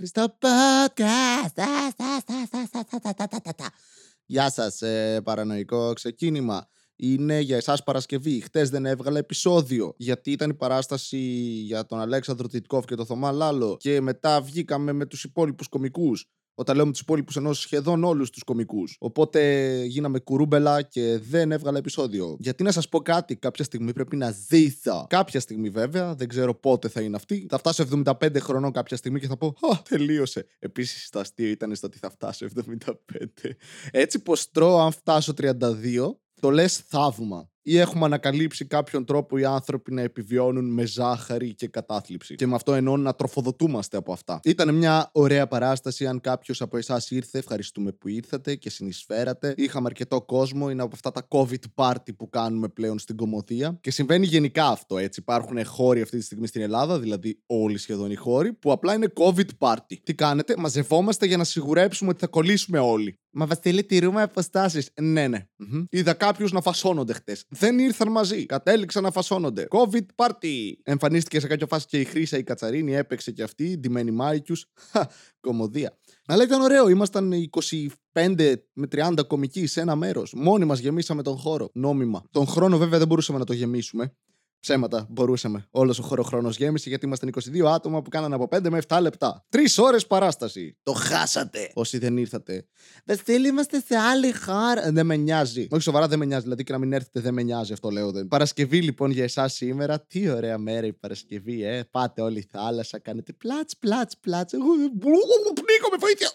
άχρηστο podcast. Γεια σας, ε, παρανοϊκό ξεκίνημα. Είναι για εσάς Παρασκευή. Χτες δεν έβγαλα επεισόδιο γιατί ήταν η παράσταση για τον Αλέξανδρο Τιτκόφ και τον Θωμά Λάλο και μετά βγήκαμε με τους υπόλοιπους κομικούς όταν λέω με τους υπόλοιπους ενό σχεδόν όλους τους κομικούς. Οπότε γίναμε κουρούμπελα και δεν έβγαλα επεισόδιο. Γιατί να σας πω κάτι, κάποια στιγμή πρέπει να ζήσω. Κάποια στιγμή βέβαια, δεν ξέρω πότε θα είναι αυτή. Θα φτάσω 75 χρονών κάποια στιγμή και θα πω Α, τελείωσε. Επίσης το αστείο ήταν στο ότι θα φτάσω 75. Έτσι πως τρώω αν φτάσω 32, το λες θαύμα ή έχουμε ανακαλύψει κάποιον τρόπο οι άνθρωποι να επιβιώνουν με ζάχαρη και κατάθλιψη. Και με αυτό εννοώ να τροφοδοτούμαστε από αυτά. Ήταν μια ωραία παράσταση. Αν κάποιος από εσάς ήρθε, ευχαριστούμε που ήρθατε και συνεισφέρατε. Είχαμε αρκετό κόσμο. Είναι από αυτά τα COVID party που κάνουμε πλέον στην κομμωδία. Και συμβαίνει γενικά αυτό έτσι. Υπάρχουν χώροι αυτή τη στιγμή στην Ελλάδα, δηλαδή όλοι σχεδόν οι χώροι, που απλά είναι COVID party. Τι κάνετε, μαζευόμαστε για να σιγουρέψουμε ότι θα κολλήσουμε όλοι. Μα Βασίλη, τηρούμε αποστάσεις. Ναι, ναι. Mm-hmm. Είδα κάποιους να φασώνονται χτες δεν ήρθαν μαζί. Κατέληξαν να φασώνονται. COVID party. Εμφανίστηκε σε κάποια φάση και η Χρήσα η Κατσαρίνη, έπαιξε και αυτή, ντυμένη Μάικιου. Κωμωδία. Αλλά ήταν ωραίο. Ήμασταν 25 με 30 κωμικοί σε ένα μέρος. Μόνοι μας γεμίσαμε τον χώρο. Νόμιμα. Τον χρόνο βέβαια δεν μπορούσαμε να το γεμίσουμε. Ψέματα, μπορούσαμε. Όλος ο χωροχρόνος γέμισε γιατί ήμασταν 22 άτομα που κάνανε από 5 με 7 λεπτά. Τρεις ώρες παράσταση. Το χάσατε. Όσοι δεν ήρθατε. Βασίλη, είμαστε σε άλλη χώρα. Δεν με νοιάζει. Όχι σοβαρά, δεν με νοιάζει. Δηλαδή και να μην έρθετε, δεν με νοιάζει. Αυτό λέω. Δεν. Παρασκευή λοιπόν για εσάς σήμερα. Τι ωραία μέρα η Παρασκευή, ε. Πάτε όλοι θάλασσα, κάνετε πλάτς, πλάτς, πλάτς. Εγώ πνίγομαι, βοήθεια.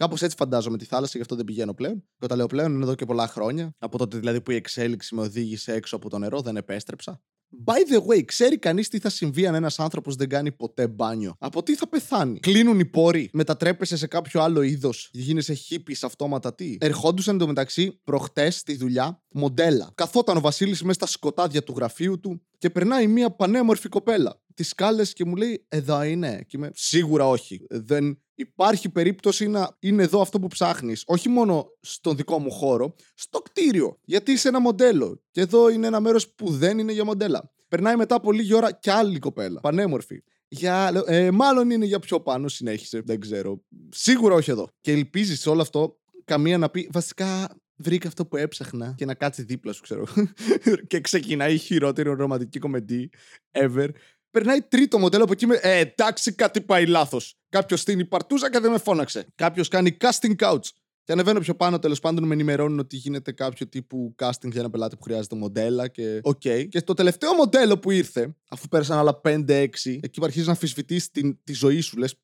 Κάπως έτσι φαντάζομαι τη θάλασσα, γι' αυτό δεν πηγαίνω πλέον. Και όταν λέω πλέον είναι εδώ και πολλά χρόνια. Από τότε δηλαδή που η εξέλιξη με οδήγησε έξω από το νερό, δεν επέστρεψα. By the way, ξέρει κανείς τι θα συμβεί αν ένας άνθρωπος δεν κάνει ποτέ μπάνιο; Από τι θα πεθάνει; Κλείνουν οι πόροι, μετατρέπεσαι σε κάποιο άλλο είδος, γίνεσαι χύπη αυτόματα τι; Ερχόντουσαν εντωμεταξύ προχτές στη δουλειά μοντέλα. Καθόταν ο Βασίλης μέσα στα σκοτάδια του γραφείου του και περνάει μια πανέμορφη κοπέλα. Τις κάλε και μου λέει: Εδώ είναι. Και είμαι σίγουρα όχι. Δεν υπάρχει περίπτωση να είναι εδώ αυτό που ψάχνεις. Όχι μόνο στον δικό μου χώρο, στο κτίριο. Γιατί είσαι ένα μοντέλο. Και εδώ είναι ένα μέρος που δεν είναι για μοντέλα. Περνάει μετά από λίγη ώρα κι άλλη κοπέλα. Πανέμορφη. Για, ε, μάλλον είναι για πιο πάνω, συνέχισε. Δεν ξέρω. Σίγουρα όχι εδώ. Και ελπίζεις σε όλο αυτό καμία να πει Βασικά βρήκα αυτό που έψαχνα και να κάτσει δίπλα σου, ξέρω. και ξεκινάει η χειρότερη ρομαντική κομεντί ever. Περνάει τρίτο μοντέλο από εκεί με. Ε, εντάξει, κάτι πάει λάθος. Κάποιος στήνει παρτούζα και δεν με φώναξε. Κάποιος κάνει casting couch. Και ανεβαίνω πιο πάνω, τέλος πάντων, με ενημερώνουν ότι γίνεται κάποιο τύπου casting για ένα πελάτη που χρειάζεται μοντέλα και. OK. Okay. Και το τελευταίο μοντέλο που ήρθε, αφού πέρασαν άλλα 5-6, εκεί που αρχίζει να αμφισβητείς τη ζωή σου, λες.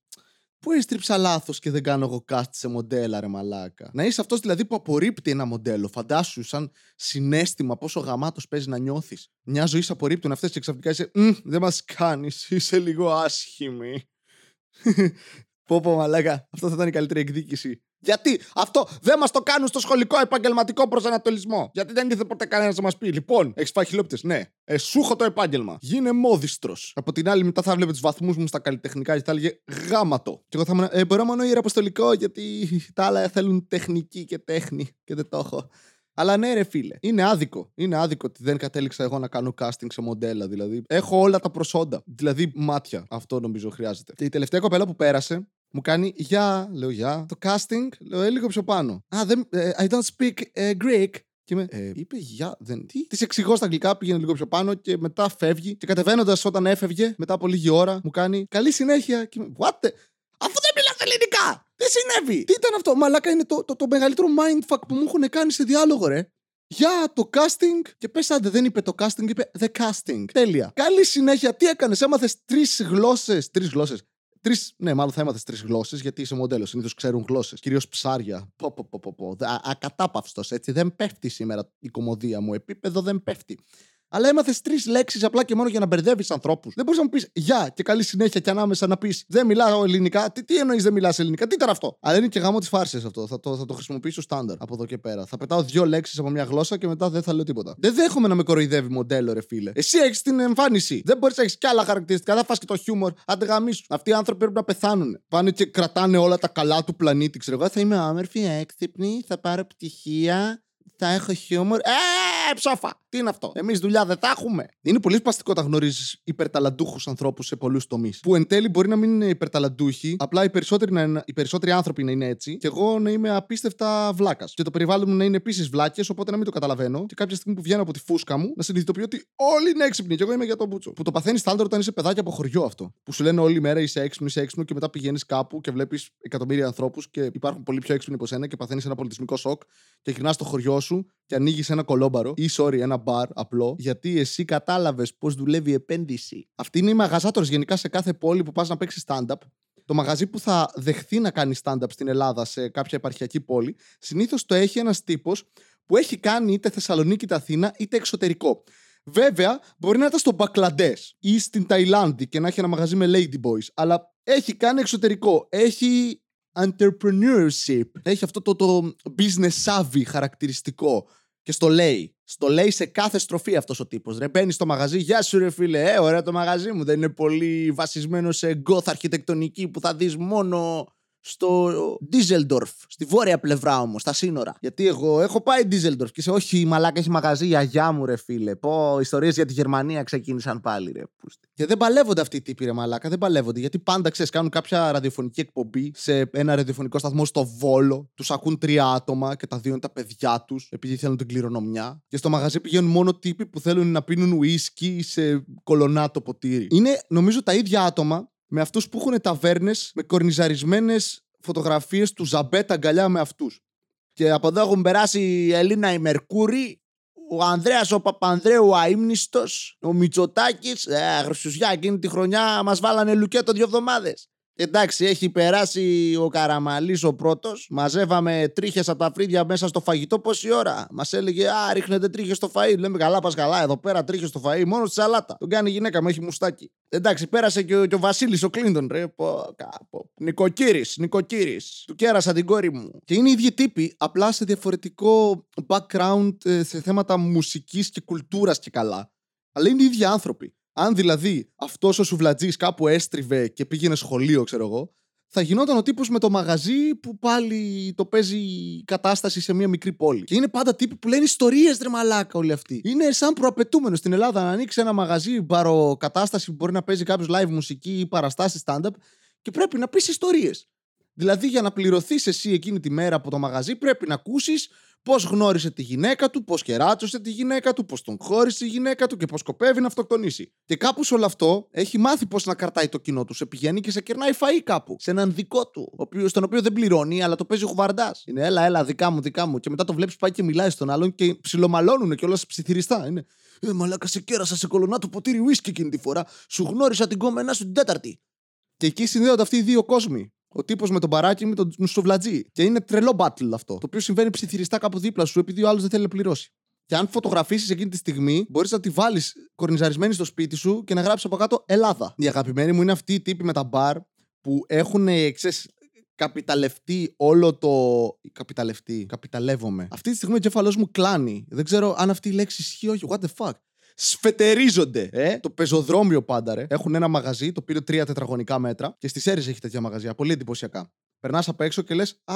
Πού έστριψα λάθος και δεν κάνω εγώ cast σε μοντέλα, ρε μαλάκα; Να είσαι αυτός δηλαδή που απορρίπτει ένα μοντέλο. Φαντάσου σαν συνέστημα πόσο γαμάτος παίζει να νιώθεις. Μια ζωή απορρίπτουν αυτές και ξαφνικά είσαι. Δεν μας κάνεις, είσαι λίγο άσχημη. Πω πω μαλάκα, αυτό θα ήταν η καλύτερη εκδίκηση. Γιατί αυτό δεν μας το κάνουν στο σχολικό επαγγελματικό προσανατολισμό. Γιατί δεν ήρθε ποτέ κανένας να μας πει. Λοιπόν, έχεις φάει χιλόπιτε. Ναι, ε, σου έχω το επάγγελμα. Γίνε μόδιστρος. Από την άλλη, μετά θα βλέπε τους βαθμούς μου στα καλλιτεχνικά και θα έλεγε γάματο. Και εγώ θα ήμουν. Ε, μπορώ μόνο ιεραποστολικό, γιατί τα άλλα θέλουν τεχνική και τέχνη και δεν το έχω. Αλλά ναι, ρε φίλε, είναι άδικο. Είναι άδικο ότι δεν κατέληξα εγώ να κάνω casting σε μοντέλα. Δηλαδή, έχω όλα τα προσόντα. Δηλαδή, μάτια. Αυτό νομίζω χρειάζεται. Και η τελευταία κοπέλα που πέρασε μου κάνει Γεια, λέω Γεια. Το casting, λέω ε, λίγο πιο πάνω. Α, δεν, ε, I don't speak uh, Greek. Και με, ε, είπε Γεια, δεν. Τι; Της εξηγώ στα αγγλικά, πήγαινε λίγο πιο πάνω και μετά φεύγει. Και κατεβαίνοντας όταν έφευγε, μετά από λίγη ώρα, μου κάνει Καλή συνέχεια. Και με, What the... Αφού δεν μιλά ελληνικά! Τι συνέβη! Τι ήταν αυτό, Μαλάκα είναι το, το, το μεγαλύτερο mindfuck που μου έχουν κάνει σε διάλογο, ρε. Για το casting. Και πες άντε, δεν είπε το casting, είπε the casting. Τέλεια. Καλή συνέχεια. Τι έκανες, έμαθες τρεις γλώσσες. Τρεις γλώσσες. Τρεις, ναι, μάλλον θα έμαθες τρεις γλώσσες, γιατί είσαι μοντέλος. Συνήθως ξέρουν γλώσσες. Κυρίως ψάρια. Πω, πω, πω, πω, πω. Ακατάπαυστος, έτσι. Δεν πέφτει σήμερα η κομμωδία μου. Επίπεδο δεν πέφτει. Αλλά έμαθες τρεις λέξεις απλά και μόνο για να μπερδεύεις ανθρώπους. Δεν μπορείς να μου πεις Γεια και καλή συνέχεια και ανάμεσα να πεις Δεν μιλάω ελληνικά. Τι, τι εννοείς δεν μιλάς ελληνικά. Τι ήταν αυτό; Αλλά είναι και γάμο της φάρσης αυτό. Θα το, θα το χρησιμοποιήσω στάνταρ από εδώ και πέρα. Θα πετάω δύο λέξεις από μια γλώσσα και μετά δεν θα λέω τίποτα. Δεν δέχομαι να με κοροϊδεύει μοντέλο, ρε φίλε. Εσύ έχεις την εμφάνιση. Δεν μπορείς να έχεις κι άλλα χαρακτηριστικά. Θα φας και το χιούμορ. Αντεγαμίσου. Αυτοί οι άνθρωποι πρέπει να πεθάνουν. Πάνε και κρατάνε όλα τα καλά του πλανήτη. Ξέρω εγώ θα είμαι άμερφη, έξυπνη, θα πάρω πτυχία θα έχω χιούμορ. Ε, ψόφα! Τι είναι αυτό; Εμείς δουλειά δεν θα έχουμε. Είναι πολύ σπαστικό όταν γνωρίζεις υπερταλαντούχους ανθρώπους σε πολλούς τομείς. Που εν τέλει μπορεί να μην είναι υπερταλαντούχοι, απλά οι περισσότεροι, να είναι, οι περισσότεροι άνθρωποι να είναι έτσι, και εγώ να είμαι απίστευτα βλάκας. Και το περιβάλλον μου να είναι επίσης βλάκες, οπότε να μην το καταλαβαίνω. Και κάποια στιγμή που βγαίνω από τη φούσκα μου, να συνειδητοποιώ ότι όλοι είναι έξυπνοι. Και εγώ είμαι για τον μπούτσο. Που το παθαίνει στάνταρ όταν είσαι παιδάκι από χωριό αυτό. Που σου λένε όλη μέρα είσαι έξυπνο, είσαι έξυπνο και μετά πηγαίνεις κάπου και βλέπεις εκατομμύρια ανθρώπους και υπάρχουν πολύ πιο έξυπνοι από σένα και παθαίνεις ένα πολιτισμικό σοκ και γυρνάς στο χωριό σου και ανοίγεις ένα κολόμπαρο ή sorry, ένα μπαρ απλό, γιατί εσύ κατάλαβες πώς δουλεύει η επένδυση. Αυτή είναι οι μαγαζάτορες γενικά σε κάθε πόλη που πας να παίξεις stand-up. Το μαγαζί που θα δεχθεί να κάνει stand-up στην Ελλάδα σε κάποια επαρχιακή πόλη, συνήθως το έχει ένας τύπος που έχει κάνει είτε Θεσσαλονίκη είτε Αθήνα είτε εξωτερικό. Βέβαια, μπορεί να ήταν στο Μπακλαντέ ή στην Ταϊλάνδη και να έχει ένα μαγαζί με Ladyboys, αλλά έχει κάνει εξωτερικό. Έχει entrepreneurship. Έχει αυτό το, το business savvy χαρακτηριστικό. Και στο λέει. Στο λέει σε κάθε στροφή αυτός ο τύπος. Ρε, μπαίνει στο μαγαζί, Γεια σου, ρε φίλε. Ε, ωραία το μαγαζί μου. Δεν είναι πολύ βασισμένο σε goth αρχιτεκτονική που θα δεις μόνο στο Ντίζελντορφ, στη βόρεια πλευρά όμως, στα σύνορα. Γιατί εγώ έχω πάει Ντίζελντορφ και σε όχι μαλάκα έχει μαγαζί η αγιά μου, ρε φίλε. Πω, ιστορίες για τη Γερμανία ξεκίνησαν πάλι, ρε. Πούστη. Και δεν παλεύονται αυτοί οι τύποι, ρε μαλάκα, δεν παλεύονται. Γιατί πάντα ξέρεις, κάνουν κάποια ραδιοφωνική εκπομπή σε ένα ραδιοφωνικό σταθμό στο Βόλο. Τους ακούν τρία άτομα και τα δύο είναι τα παιδιά τους, επειδή θέλουν την κληρονομιά. Και στο μαγαζί πηγαίνουν μόνο τύποι που θέλουν να πίνουν ουίσκι σε κολονάτο ποτήρι. Είναι νομίζω τα ίδια άτομα με αυτούς που έχουν ταβέρνες με κορνιζαρισμένες φωτογραφίες του Ζαμπέτα αγκαλιά με αυτούς. Και από εδώ έχουν περάσει η Ελίνα η Μερκούρη, ο Ανδρέας ο Παπανδρέου ο Αίμνηστο, ο Μητσοτάκης. Ε, Χρυσουσιά, εκείνη τη χρονιά μας βάλανε λουκέτο δύο εβδομάδες. Εντάξει, έχει περάσει ο Καραμαλής ο πρώτος. Μαζεύαμε τρίχες από τα φρύδια μέσα στο φαγητό. Πόση ώρα; Μας έλεγε Α, ρίχνετε τρίχες στο φαΐ. Λέμε καλά, πας καλά. Εδώ πέρα τρίχες στο φαΐ. Μόνο στη σαλάτα. Τον κάνει η γυναίκα μου, έχει μουστάκι. Εντάξει, πέρασε και ο, και ο Βασίλης ο Κλίντον, ρε. Πω, κάπου. Νικοκύρη, Νικοκύρη. Του κέρασα την κόρη μου. Και είναι οι ίδιοι τύποι, απλά σε διαφορετικό background ε, σε θέματα μουσικής και κουλτούρας και καλά. Αλλά είναι οι ίδιοι άνθρωποι. Αν δηλαδή αυτός ο σουβλατζής κάπου έστριβε και πήγαινε σχολείο, ξέρω εγώ, θα γινόταν ο τύπος με το μαγαζί που πάλι το παίζει η κατάσταση σε μια μικρή πόλη. Και είναι πάντα τύποι που λένε ιστορίες, ρε μαλάκα, όλοι αυτοί. Είναι σαν προαπαιτούμενος στην Ελλάδα να ανοίξει ένα μαγαζί παροκατάσταση που μπορεί να παίζει κάποιος live μουσική ή παραστάσεις stand-up και πρέπει να πεις ιστορίες. Δηλαδή, για να πληρωθείς εσύ εκείνη τη μέρα από το μαγαζί, πρέπει να ακούσεις πώς γνώρισε τη γυναίκα του, πώς κεράτσωσε τη γυναίκα του, πώς τον χώρισε η γυναίκα του και πώς σκοπεύει να αυτοκτονήσει. Και κάπου σε όλο αυτό έχει μάθει πώς να κρατάει το κοινό του. Σε πηγαίνει και σε κερνάει φαΐ κάπου. Σε έναν δικό του, οποίος, στον οποίο δεν πληρώνει, αλλά το παίζει χουβαρντάς. Είναι έλα, έλα, δικά μου, δικά μου. Και μετά το βλέπεις πάει και μιλάει στον άλλον και ψιλομαλώνουν και όλα ψιθυριστά. Είναι. Ε, μαλάκα σε κέρασα σε κολονά του ποτήρι ουίσκι εκείνη τη φορά. Σου γνώρισα την κόμενά σου την τέταρτη. Και εκεί συνδέονται αυτοί οι δύο κόσμοι ο τύπος με τον παράκι με τον σουβλατζή. Και είναι τρελό battle αυτό. Το οποίο συμβαίνει ψιθυριστά κάπου δίπλα σου επειδή ο άλλος δεν θέλει να πληρώσει. Και αν φωτογραφίσεις εκείνη τη στιγμή, μπορείς να τη βάλεις κορνιζαρισμένη στο σπίτι σου και να γράψεις από κάτω Ελλάδα. Η αγαπημένη μου είναι αυτοί οι τύποι με τα μπαρ που έχουν, ξέρεις, καπιταλευτεί όλο το. Καπιταλευτεί. Καπιταλεύομαι. Αυτή τη στιγμή ο εγκέφαλός μου κλάνει. Δεν ξέρω αν αυτή η λέξη ισχύει όχι. What the fuck; Σφετερίζονται. Ε, το πεζοδρόμιο πάντα, ρε. Έχουν ένα μαγαζί το οποίο τρία τετραγωνικά μέτρα και στις αίρε έχει τέτοια μαγαζιά. Πολύ εντυπωσιακά. Περνάς απ' έξω και λες: Α,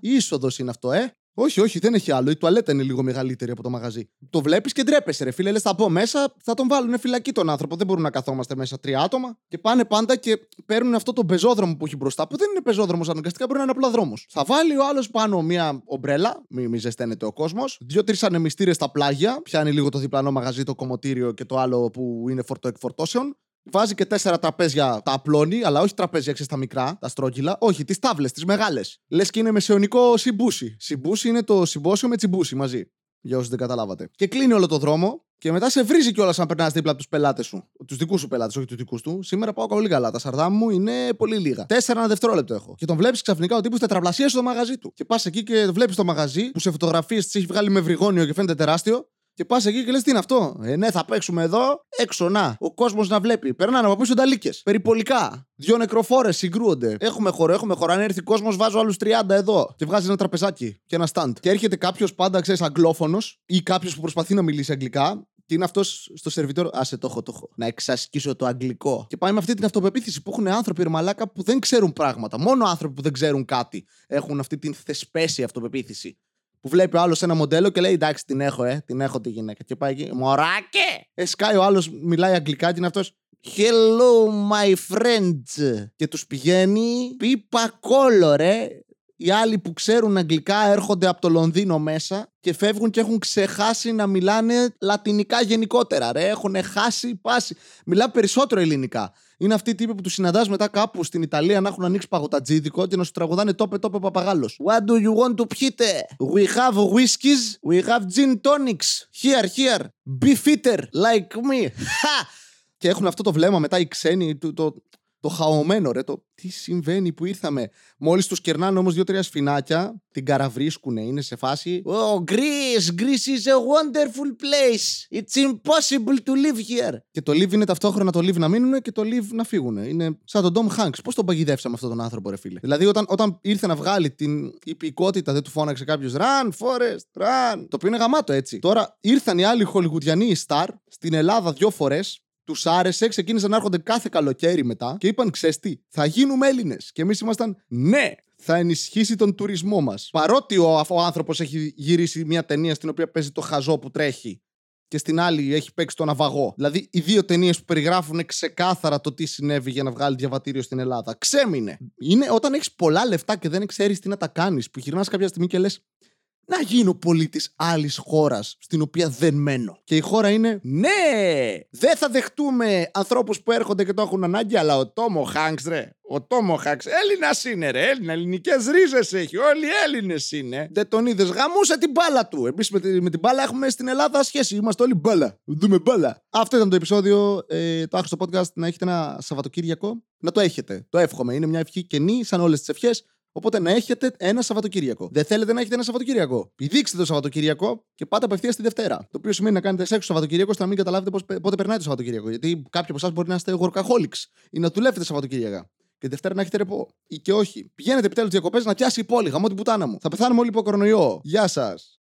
είσοδος είναι αυτό, ε. Όχι, όχι, δεν έχει άλλο. Η τουαλέτα είναι λίγο μεγαλύτερη από το μαγαζί. Το βλέπεις και ντρέπεσαι, ρε φίλε. Λες, θα πω μέσα, θα τον βάλουν φυλακή τον άνθρωπο. Δεν μπορούμε να καθόμαστε μέσα τρία άτομα. Και πάνε πάντα και παίρνουν αυτό το πεζόδρομο που έχει μπροστά, που δεν είναι πεζόδρομος αναγκαστικά, μπορεί να είναι απλά δρόμος. Θα βάλει ο άλλος πάνω μία ομπρέλα, μη, μη ζεσταίνεται ο κόσμος, δύο-τρει ανεμιστήρες στα πλάγια, πιάνει λίγο το διπλανό μαγαζί, το κομμωτήριο και το άλλο που είναι φορτοεκφορτώσεων. Βάζει και τέσσερα τραπέζια, τα απλώνει, αλλά όχι τραπέζια ξέρεις τα μικρά, τα στρόγγυλα. Όχι, τις τάβλες, τις μεγάλες. Λες και είναι μεσαιωνικό συμπούσι. Συμπούσι είναι το συμπόσιο με τσιμπούσι μαζί. Για όσους δεν καταλάβατε. Και κλείνει όλο το δρόμο και μετά σε βρίζει κιόλας αν περνάς δίπλα από τους πελάτες σου. Τους δικούς σου πελάτες, όχι τους δικούς του. Σήμερα πάω πολύ καλά. Τα σαρδά μου είναι πολύ λίγα. Τέσσερα ένα δευτερόλεπτο έχω. Και τον βλέπεις ξαφνικά ο τύπο τετραπλασία στο μαγαζί του. Και πας εκεί και βλέπεις το μαγαζί που σε φωτογραφίες τη έχει βγάλει με βρυγόνιο και φαίνεται τεράστιο. Και πας εκεί και λες τι είναι αυτό; Ε, ναι, θα παίξουμε εδώ, έξω να. Ο κόσμος να βλέπει. Περνάνε από πίσω ταλίκε. Περιπολικά. Δύο νεκροφόρες συγκρούονται. Έχουμε χώρο, έχουμε χώρο. Αν έρθει ο κόσμος, βάζω άλλους 30 εδώ. Και βγάζει ένα τραπεζάκι και ένα stand. Και έρχεται κάποιος πάντα, ξέρεις, αγγλόφωνος ή κάποιος που προσπαθεί να μιλήσει αγγλικά και είναι αυτός στο σερβιτόρο. Άσε το έχω, το έχω. Να εξασκήσω το αγγλικό. Και πάει με αυτή την αυτοπεποίθηση που έχουν άνθρωποι ρεμαλάκα που δεν ξέρουν πράγματα. Μόνο άνθρωποι που δεν ξέρουν κάτι έχουν αυτή την θεσπέση αυτοπεποίθηση Που βλέπει ο άλλος ένα μοντέλο και λέει: Εντάξει, την έχω, ε, την έχω τη γυναίκα. Και πάει εκεί, Μωράκε! Ε, σκάει ο άλλος, μιλάει αγγλικά και είναι αυτός. Hello, my friends. Και τους πηγαίνει πίπα κόλλο, ρε. Οι άλλοι που ξέρουν αγγλικά έρχονται από το Λονδίνο μέσα και φεύγουν και έχουν ξεχάσει να μιλάνε λατινικά γενικότερα. Ρε, έχουν χάσει πάση. Μιλά περισσότερο ελληνικά. Είναι αυτοί οι τύποι που τους συναντάς μετά κάπου στην Ιταλία να έχουν ανοίξει παγωτατζίδικο και να σου τραγουδάνε τόπε τόπε παπαγάλος. What do you want to πιείτε; We have whiskies, we have gin tonics. Here, here. Be fitter like me. και έχουν αυτό το βλέμμα μετά οι ξένοι, το, το, το χαωμένο ρε, το τι συμβαίνει που ήρθαμε. Μόλις τους κερνάνε όμως δύο-τρία σφινάκια, την καραβρίσκουνε, είναι σε φάση Oh, Greece, Greece is a wonderful place. It's impossible to live here. Και το live είναι ταυτόχρονα το live να μείνουν και το live να φύγουν. Είναι σαν τον Tom Hanks. Πώς τον παγιδεύσαμε αυτόν τον άνθρωπο, ρε φίλε; Δηλαδή, όταν, όταν ήρθε να βγάλει την υπηκότητα, δεν του φώναξε κάποιος Run, Forest, run. Το οποίο είναι γαμάτο έτσι. Τώρα ήρθαν οι άλλοι χολιγουδιανοί star στην Ελλάδα δύο φορές τους άρεσε, ξεκίνησαν να έρχονται κάθε καλοκαίρι μετά και είπαν: Ξέρεις τι, θα γίνουμε Έλληνες. Και εμείς ήμασταν, Ναι, θα ενισχύσει τον τουρισμό μας. Παρότι ο, ο άνθρωπος έχει γυρίσει μια ταινία στην οποία παίζει το χαζό που τρέχει και στην άλλη έχει παίξει το ναυαγό. Δηλαδή, οι δύο ταινίες που περιγράφουν ξεκάθαρα το τι συνέβη για να βγάλει διαβατήριο στην Ελλάδα. Ξέμεινε. Είναι όταν έχεις πολλά λεφτά και δεν ξέρεις τι να τα κάνεις, που γυρνάς κάποια στιγμή και λες: να γίνω πολίτης άλλης χώρας στην οποία δεν μένω. Και η χώρα είναι, ναι, δεν θα δεχτούμε ανθρώπους που έρχονται και το έχουν ανάγκη, αλλά ο Τόμο Χάγκ, ρε. Ο Τόμο Χάγκ, Έλληνας είναι, ρε. Έλληνα, ελληνικές ρίζες έχει. Όλοι Έλληνες είναι. Δεν τον είδες, γαμούσε την μπάλα του. Εμείς με, με, την μπάλα έχουμε στην Ελλάδα σχέση. Είμαστε όλοι μπάλα. Δούμε μπάλα. Αυτό ήταν το επεισόδιο. Ε, το άχρηστο podcast να έχετε ένα Σαββατοκύριακο. Να το έχετε. Το εύχομαι. Είναι μια ευχή καινή, σαν όλες τις ευχές. Οπότε να έχετε ένα Σαββατοκύριακο. Δεν θέλετε να έχετε ένα Σαββατοκύριακο. Πηδήξτε το Σαββατοκύριακο και πάτε απευθείας στη Δευτέρα. Το οποίο σημαίνει να κάνετε σεξ το Σαββατοκύριακο ώστε να μην καταλάβετε πώς, πότε περνάει το Σαββατοκύριακο. Γιατί κάποιοι από εσάς μπορεί να είστε workaholics ή να δουλεύετε Σαββατοκύριακα. Και Δευτέρα να έχετε ρεπό. Ή και όχι. Πηγαίνετε επιτέλους διακοπές να πιάσει η πόλη. Γαμώ την πουτάνα μου. Θα πεθάνουμε όλοι από κορονοϊό. Γεια σας.